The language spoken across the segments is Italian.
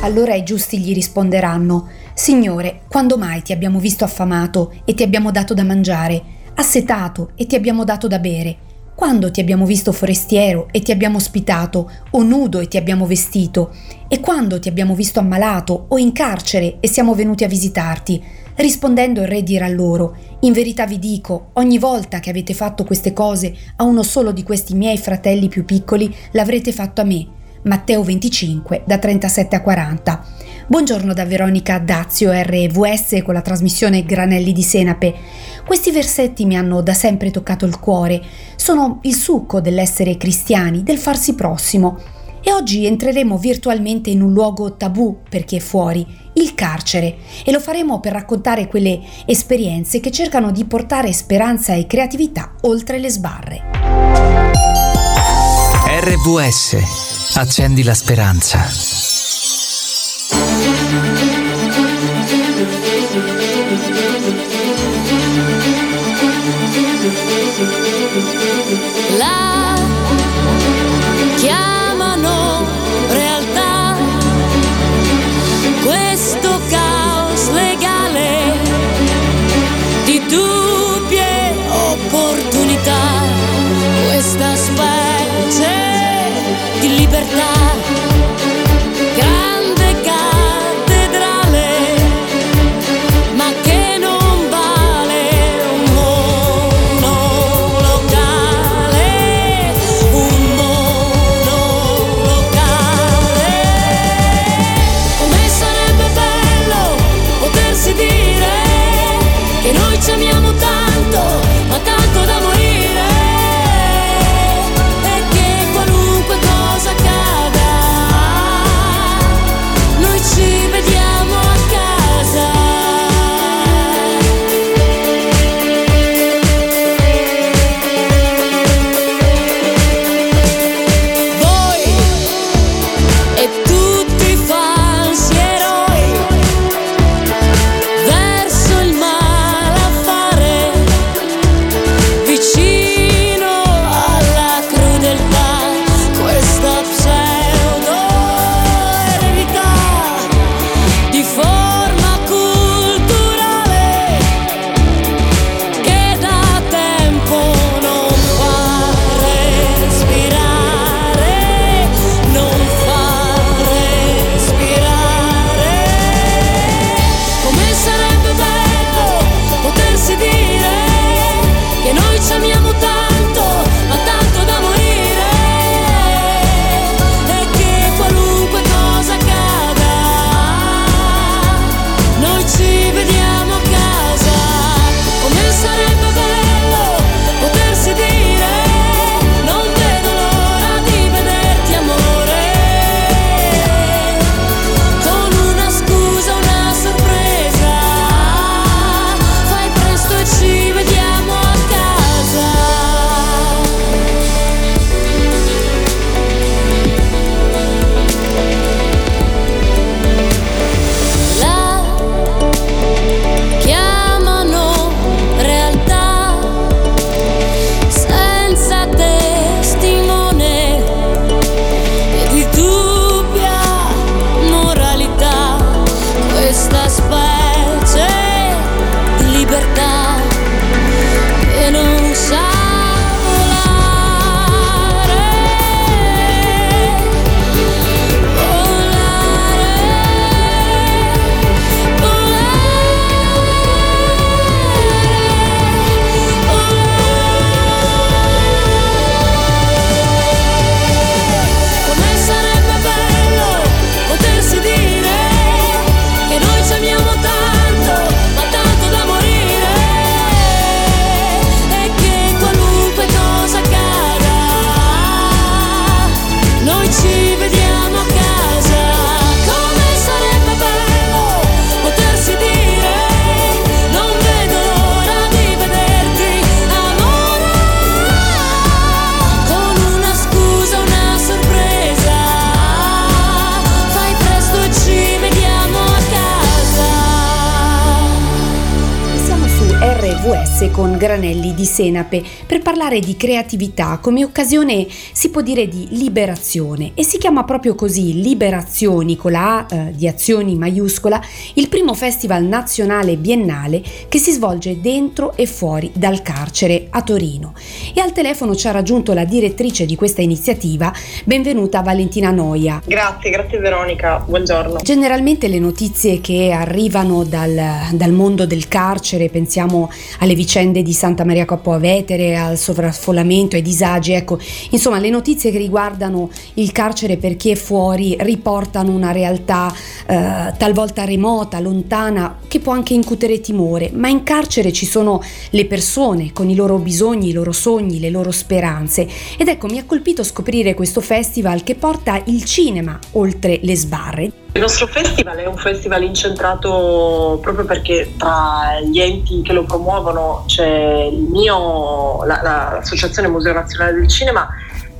Allora i giusti gli risponderanno, Signore, quando mai ti abbiamo visto affamato e ti abbiamo dato da mangiare, assetato e ti abbiamo dato da bere? Quando ti abbiamo visto forestiero e ti abbiamo ospitato, o nudo e ti abbiamo vestito? E quando ti abbiamo visto ammalato o in carcere e siamo venuti a visitarti? Rispondendo il re dirà loro, in verità vi dico, ogni volta che avete fatto queste cose a uno solo di questi miei fratelli più piccoli, l'avrete fatto a me. Matteo 25, da 37 a 40. Buongiorno da Veronica Dazio RVS con la trasmissione Granelli di Senape. Questi versetti mi hanno da sempre toccato il cuore, sono il succo dell'essere cristiani, del farsi prossimo. E oggi entreremo virtualmente in un luogo tabù per chi è fuori, il carcere, e lo faremo per raccontare quelle esperienze che cercano di portare speranza e creatività oltre le sbarre. RVS, accendi la speranza. Libertà. Granelli di senape per parlare di creatività come occasione si può dire di liberazione e si chiama proprio così Liberazioni con la A eh, di azioni maiuscola il primo festival nazionale biennale che si svolge dentro e fuori dal carcere a Torino. E al telefono ci ha raggiunto la direttrice di questa iniziativa, benvenuta Valentina Noia. Grazie, grazie Veronica, buongiorno. Generalmente le notizie che arrivano dal, dal mondo del carcere, pensiamo alle vicende di Santa Maria Capua Vetere, al sovraffollamento, ai disagi, ecco, insomma le notizie che riguardano il carcere per chi è fuori riportano una realtà eh, talvolta remota, lontana, che può anche incutere timore, ma in carcere ci sono le persone con i loro bisogni, i loro sogni, le loro speranze. Ed ecco mi ha colpito scoprire questo festival che porta il cinema oltre le sbarre. Il nostro festival è un festival incentrato proprio perché tra gli enti che lo promuovono c'è il mio, la, l'associazione Museo Nazionale del Cinema.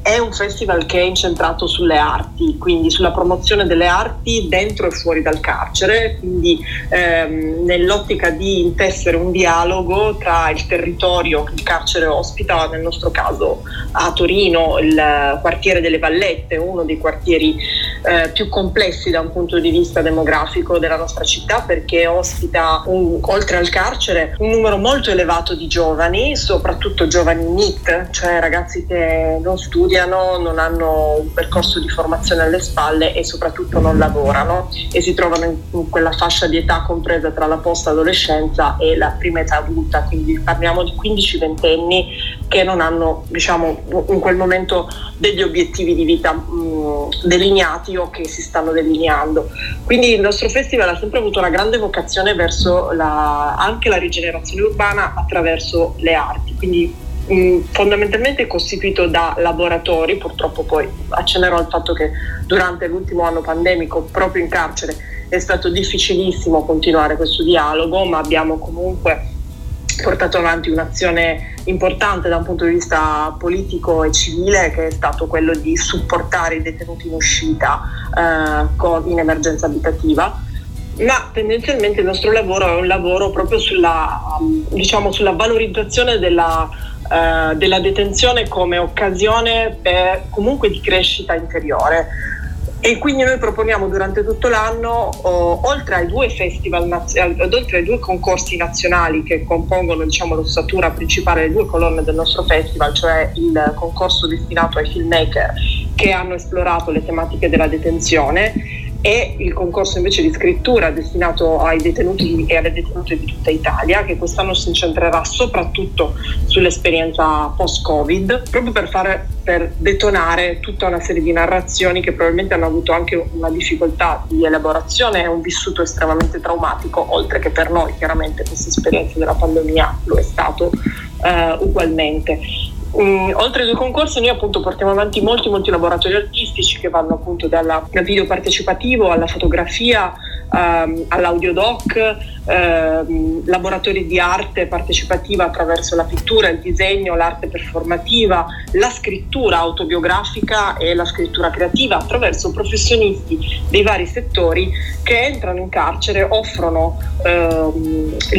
È un festival che è incentrato sulle arti, quindi sulla promozione delle arti dentro e fuori dal carcere, quindi ehm, nell'ottica di intessere un dialogo tra il territorio che il carcere ospita, nel nostro caso a Torino, il quartiere delle Vallette, uno dei quartieri eh, più complessi da un punto di vista demografico della nostra città perché ospita un, oltre al carcere un numero molto elevato di giovani, soprattutto giovani NIT, cioè ragazzi che non studiano non hanno un percorso di formazione alle spalle e soprattutto non lavorano e si trovano in quella fascia di età compresa tra la post-adolescenza e la prima età adulta, quindi parliamo di 15-20 anni che non hanno diciamo, in quel momento degli obiettivi di vita mh, delineati o che si stanno delineando. Quindi il nostro festival ha sempre avuto una grande vocazione verso la, anche la rigenerazione urbana attraverso le arti, quindi fondamentalmente costituito da laboratori, purtroppo poi accennerò al fatto che durante l'ultimo anno pandemico proprio in carcere è stato difficilissimo continuare questo dialogo, ma abbiamo comunque portato avanti un'azione importante da un punto di vista politico e civile che è stato quello di supportare i detenuti in uscita eh, con, in emergenza abitativa ma tendenzialmente il nostro lavoro è un lavoro proprio sulla, diciamo, sulla valorizzazione della, uh, della, detenzione come occasione per, comunque di crescita interiore. E quindi noi proponiamo durante tutto l'anno, oh, oltre ai due festival, oltre ai due concorsi nazionali che compongono diciamo, l'ossatura principale, le due colonne del nostro festival, cioè il concorso destinato ai filmmaker che hanno esplorato le tematiche della detenzione, e il concorso invece di scrittura destinato ai detenuti e alle detenute di tutta Italia, che quest'anno si incentrerà soprattutto sull'esperienza post-Covid, proprio per, fare, per detonare tutta una serie di narrazioni che probabilmente hanno avuto anche una difficoltà di elaborazione e un vissuto estremamente traumatico, oltre che per noi chiaramente questa esperienza della pandemia lo è stato eh, ugualmente. Um, oltre ai due concorsi noi appunto portiamo avanti molti molti laboratori artistici che vanno appunto dalla, dal video partecipativo alla fotografia um, all'audiodoc, um, laboratori di arte partecipativa attraverso la pittura, il disegno, l'arte performativa, la scrittura autobiografica e la scrittura creativa attraverso professionisti dei vari settori che entrano in carcere, offrono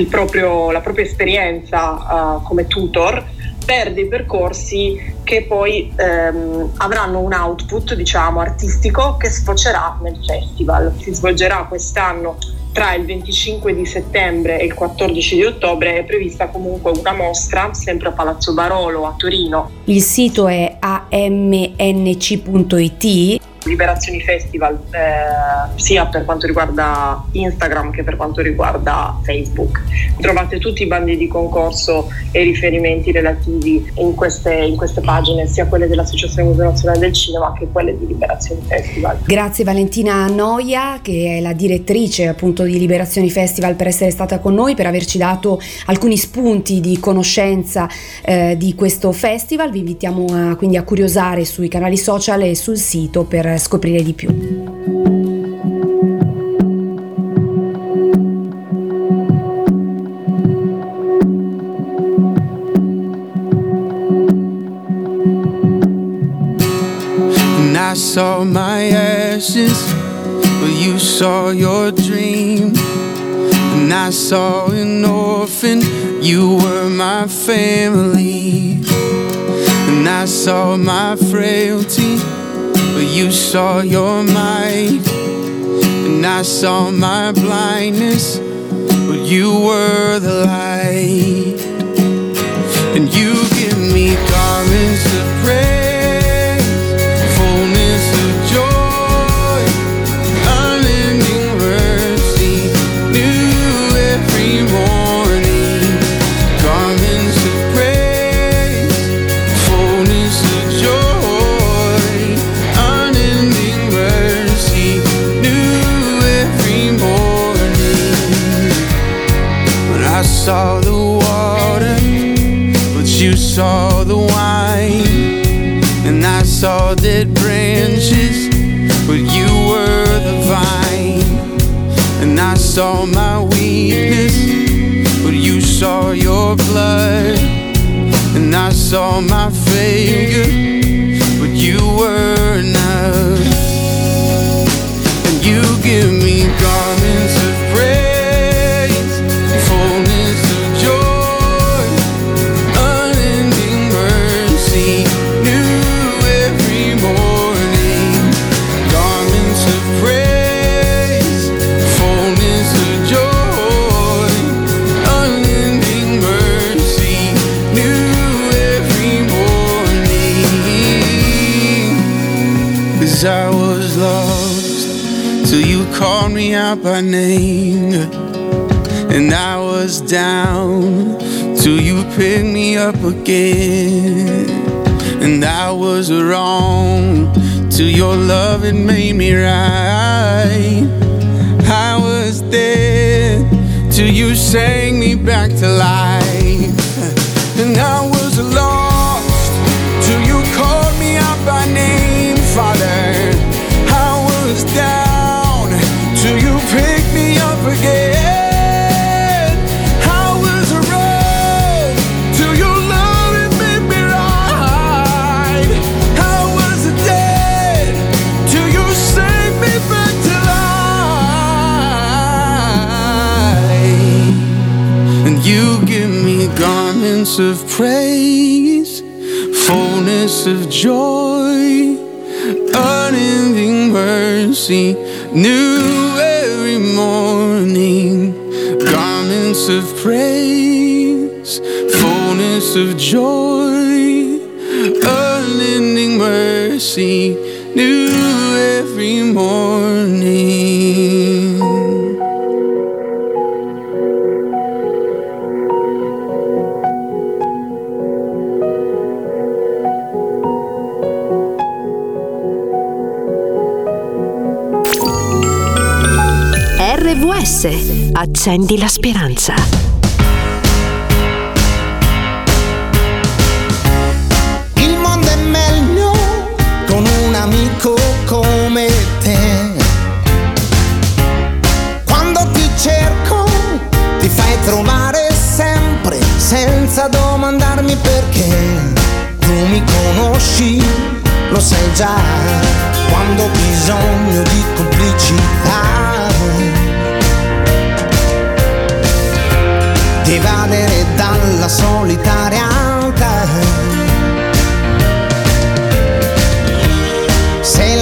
proprio, la propria esperienza uh, come tutor per dei percorsi che poi ehm, avranno un output diciamo artistico che sfocerà nel festival. Si svolgerà quest'anno tra il 25 di settembre e il 14 di ottobre è prevista comunque una mostra sempre a Palazzo Barolo a Torino. Il sito è amnc.it Liberazioni Festival eh, sia per quanto riguarda Instagram che per quanto riguarda Facebook. Trovate tutti i bandi di concorso e riferimenti relativi in queste, in queste pagine, sia quelle dell'Associazione Museo Nazionale del Cinema che quelle di Liberazioni Festival. Grazie Valentina Noia, che è la direttrice appunto di Liberazioni Festival, per essere stata con noi, per averci dato alcuni spunti di conoscenza eh, di questo festival. Vi invitiamo a, quindi a curiosare sui canali social e sul sito scoprire di più. I saw my ashes, but you saw your dream. And I saw an orphan, you were my family. And I saw my frailty, but you saw your might. And I saw my blindness, but you were the light. And you give me garments of praise, saw my weakness, but you saw your blood, and I saw my failure, by name. And I was down till you picked me up again. And I was wrong till your love had made me right. I was dead till you sang me back to life. And I was lost garments of praise, fullness of joy, unending mercy, new every morning. Garments of praise, fullness of joy, unending mercy, new every morning. RVS. Accendi la speranza. Il mondo è meglio con un amico come te. Quando ti cerco ti fai trovare sempre senza domandarmi perché. Tu mi conosci, lo sai già, quando ho bisogno di complicità. Di evadere dalla solita realtà. Sei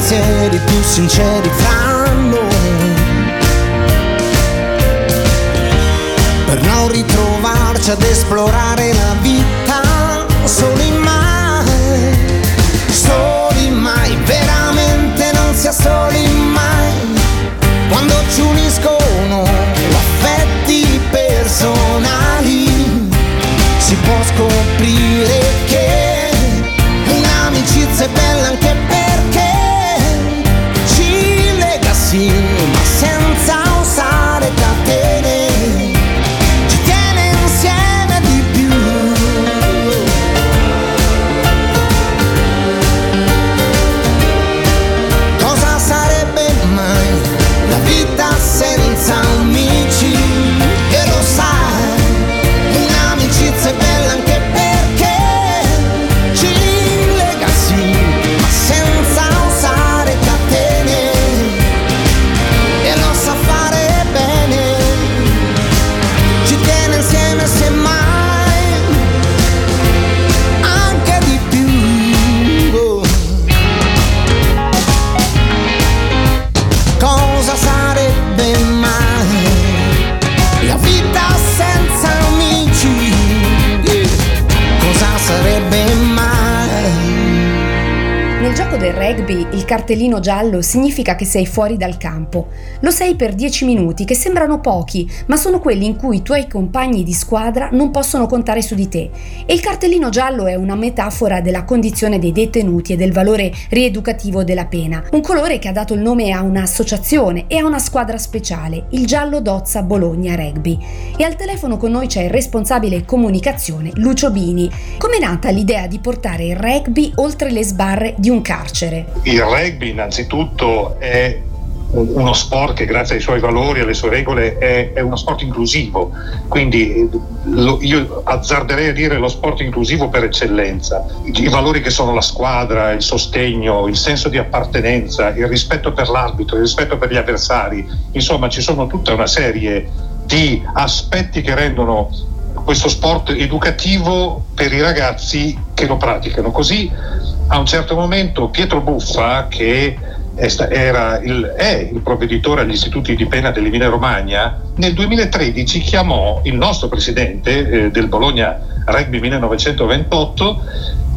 pensieri più sinceri fra noi. Per non ritrovarci ad esplorare la vita soli mai, soli mai, veramente non sia soli mai quando ci uniscono affetti personali si può scoprire che un'amicizia è bella anche yeah. Cartellino giallo significa che sei fuori dal campo. Lo sei per 10 minuti, che sembrano pochi, ma sono quelli in cui i tuoi compagni di squadra non possono contare su di te. E il cartellino giallo è una metafora della condizione dei detenuti e del valore rieducativo della pena. Un colore che ha dato il nome a un'associazione e a una squadra speciale, il Giallo Dozza Bologna Rugby. E al telefono con noi c'è il responsabile comunicazione Lucio Bini. Com'è nata l'idea di portare il rugby oltre le sbarre di un carcere? Il rugby innanzitutto è uno sport che grazie ai suoi valori alle sue regole è, è uno sport inclusivo, quindi eh, lo- io azzarderei a dire lo sport inclusivo per eccellenza. I, valori che sono la squadra, il sostegno, il senso di appartenenza, il rispetto per l'arbitro, il rispetto per gli avversari, insomma ci sono tutta una serie di aspetti che rendono questo sport educativo per i ragazzi che lo praticano. Così a un certo momento Pietro Buffa, che era il, è il provveditore agli istituti di pena dell'Emilia Romagna, nel 2013 chiamò il nostro presidente eh, del Bologna Rugby 1928,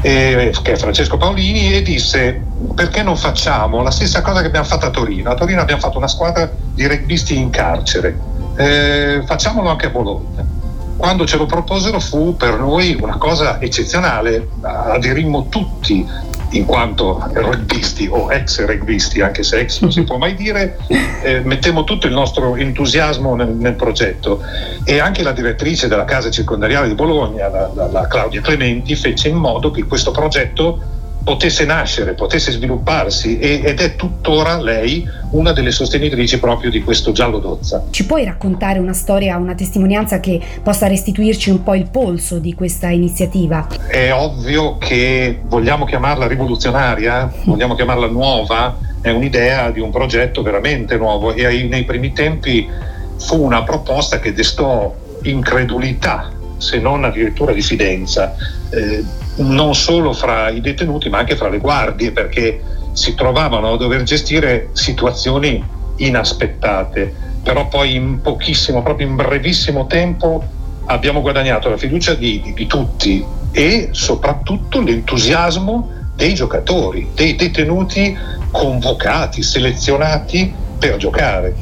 eh, che è Francesco Paolini, e disse perché non facciamo la stessa cosa che abbiamo fatto a Torino. A Torino abbiamo fatto una squadra di rugbisti in carcere, Eh, facciamolo anche a Bologna quando ce lo proposero fu per noi una cosa eccezionale, aderimmo tutti in quanto rugbisti o ex rugbisti, anche se ex non si può mai dire, eh, mettemmo tutto il nostro entusiasmo nel, nel progetto. E anche la direttrice della casa circondariale di Bologna, la, la- la Claudia Clementi, fece in modo che questo progetto potesse nascere, potesse svilupparsi e- ed è tuttora lei una delle sostenitrici proprio di questo giallo d'ozza. Ci puoi raccontare una storia, una testimonianza che possa restituirci un po' il polso di questa iniziativa? È ovvio che vogliamo chiamarla rivoluzionaria, vogliamo chiamarla nuova, è un'idea di un progetto veramente nuovo e nei primi tempi fu una proposta che destò incredulità, se non addirittura diffidenza, eh, non solo fra i detenuti ma anche fra le guardie perché si trovavano a dover gestire situazioni inaspettate, però poi in pochissimo, proprio in brevissimo tempo abbiamo guadagnato la fiducia di, di- di tutti e soprattutto l'entusiasmo dei giocatori, dei detenuti convocati, selezionati per giocare.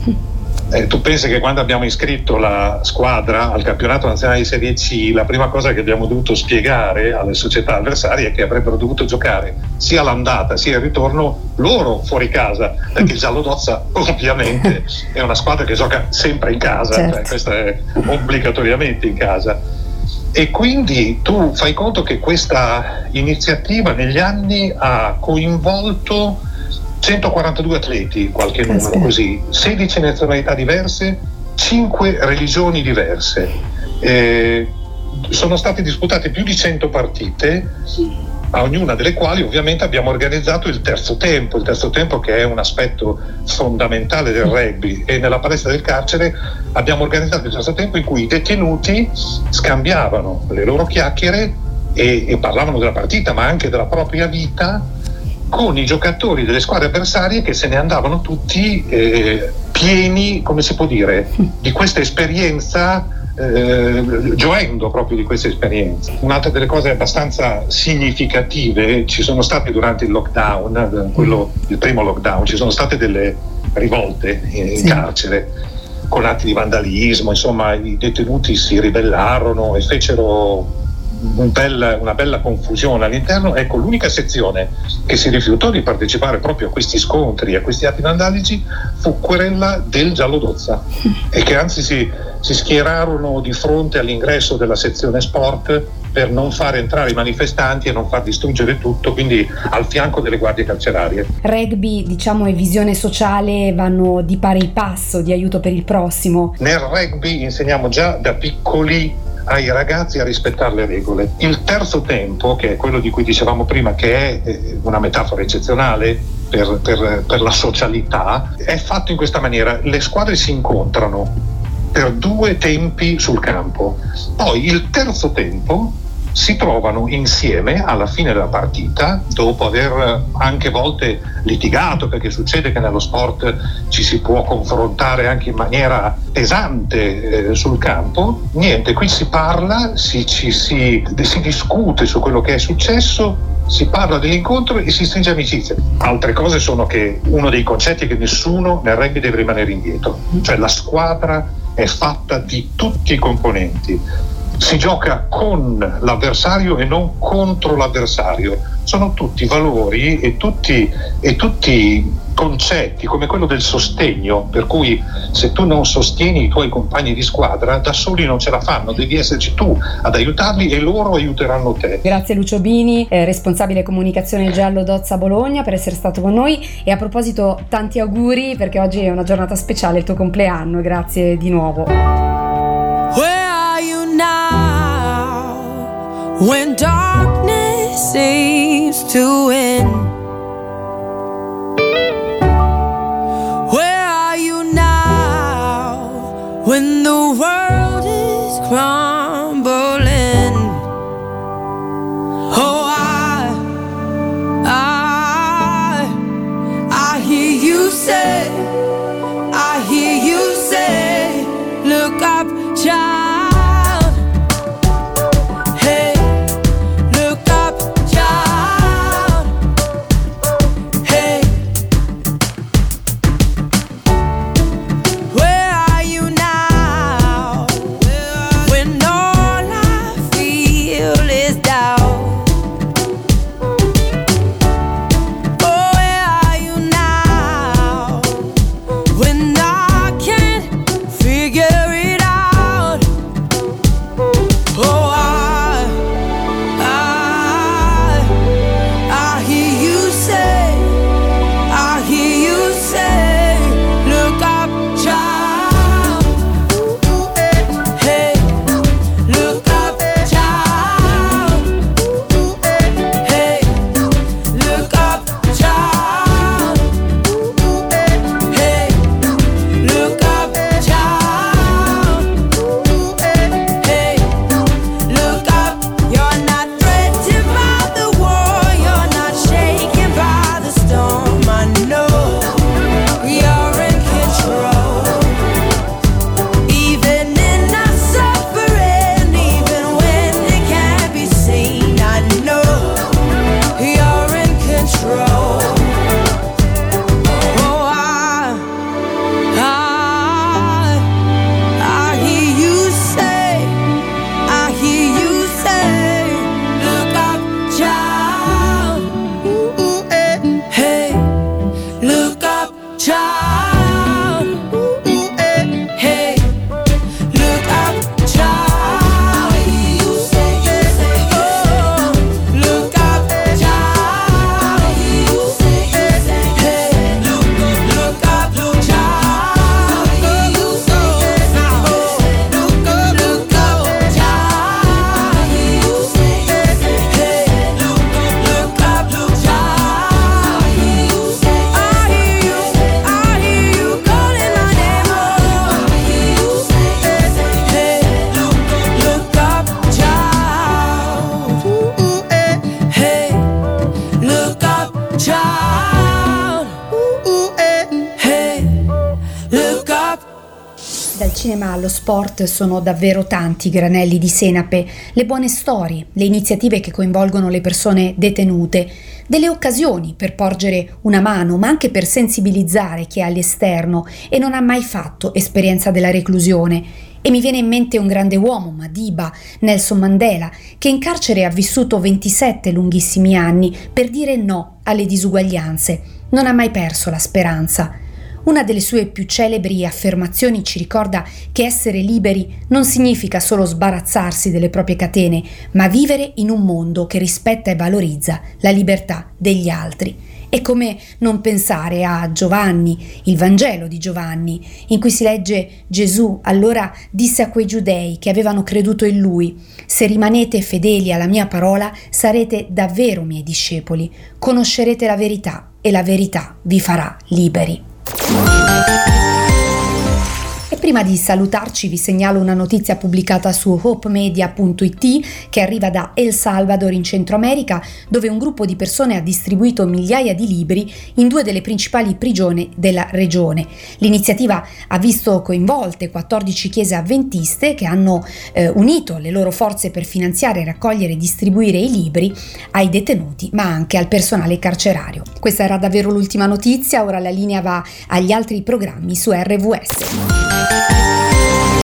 Eh, tu pensi che quando abbiamo iscritto la squadra al campionato nazionale di Serie C, la prima cosa che abbiamo dovuto spiegare alle società avversarie è che avrebbero dovuto giocare sia l'andata sia il ritorno loro fuori casa, perché il Giallo d'Ozza ovviamente è una squadra che gioca sempre in casa, Certo. cioè, questa è obbligatoriamente in casa. E quindi tu fai conto che questa iniziativa negli anni ha coinvolto 142 atleti, qualche numero Caspita. così, 16 nazionalità diverse, 5 religioni diverse. Eh, sono state disputate più di 100 partite a ognuna delle quali ovviamente abbiamo organizzato il terzo tempo, il terzo tempo che è un aspetto fondamentale del rugby e nella palestra del carcere abbiamo organizzato il terzo tempo in cui i detenuti scambiavano le loro chiacchiere e, e parlavano della partita ma anche della propria vita con i giocatori delle squadre avversarie che se ne andavano tutti eh, pieni, come si può dire, di questa esperienza eh, gioendo proprio di questa esperienza. Un'altra delle cose abbastanza significative ci sono state durante il lockdown, quello, il primo lockdown, ci sono state delle rivolte in sì. carcere con atti di vandalismo, insomma i detenuti si ribellarono e fecero un bel, una bella confusione all'interno. Ecco, l'unica sezione che si rifiutò di partecipare proprio a questi scontri, a questi atti vandalici, fu quella del Giallo Dozza e che anzi si, si schierarono di fronte all'ingresso della sezione sport per non far entrare i manifestanti e non far distruggere tutto, quindi al fianco delle guardie carcerarie. Rugby, diciamo, e visione sociale vanno di pari passo, di aiuto per il prossimo. Nel rugby insegniamo già da piccoli ai ragazzi a rispettare le regole. Il terzo tempo, che è quello di cui dicevamo prima, che è eh, una metafora eccezionale per, per, per la socialità, è fatto in questa maniera. Le squadre si incontrano per due tempi sul campo. Poi il terzo tempo si trovano insieme alla fine della partita, dopo aver anche volte litigato, perché succede che nello sport ci si può confrontare anche in maniera pesante eh, sul campo, niente, qui si parla, si, ci, si, si discute su quello che è successo, si parla dell'incontro e si stringe amicizia. Altre cose sono che uno dei concetti è che nessuno nel rugby deve rimanere indietro, cioè la squadra è fatta di tutti i componenti si gioca con l'avversario e non contro l'avversario. Sono tutti valori e tutti, e tutti concetti come quello del sostegno, per cui se tu non sostieni i tuoi compagni di squadra, da soli non ce la fanno, devi esserci tu ad aiutarli e loro aiuteranno te. Grazie Lucio Bini, eh, responsabile comunicazione Giallo Dozza Bologna, per essere stato con noi e a proposito tanti auguri perché oggi è una giornata speciale, il tuo compleanno, grazie di nuovo. When darkness seems to win? Where are you now when the world is crumbling? Cinema allo sport sono davvero tanti i granelli di senape, le buone storie, le iniziative che coinvolgono le persone detenute, delle occasioni per porgere una mano, ma anche per sensibilizzare chi è all'esterno e non ha mai fatto esperienza della reclusione. E mi viene in mente un grande uomo, Madiba, Nelson Mandela, che in carcere ha vissuto 27 lunghissimi anni per dire no alle disuguaglianze. Non ha mai perso la speranza. Una delle sue più celebri affermazioni ci ricorda che essere liberi non significa solo sbarazzarsi delle proprie catene, ma vivere in un mondo che rispetta e valorizza la libertà degli altri. E come non pensare a Giovanni, il Vangelo di Giovanni, in cui si legge Gesù allora disse a quei giudei che avevano creduto in lui, se rimanete fedeli alla mia parola sarete davvero miei discepoli, conoscerete la verità e la verità vi farà liberi. E prima di salutarci vi segnalo una notizia pubblicata su hopemedia.it che arriva da El Salvador in Centro America, dove un gruppo di persone ha distribuito migliaia di libri in due delle principali prigioni della regione. L'iniziativa ha visto coinvolte 14 chiese avventiste che hanno eh, unito le loro forze per finanziare, raccogliere e distribuire i libri ai detenuti, ma anche al personale carcerario. Questa era davvero l'ultima notizia, ora la linea va agli altri programmi su RVS. Thank you.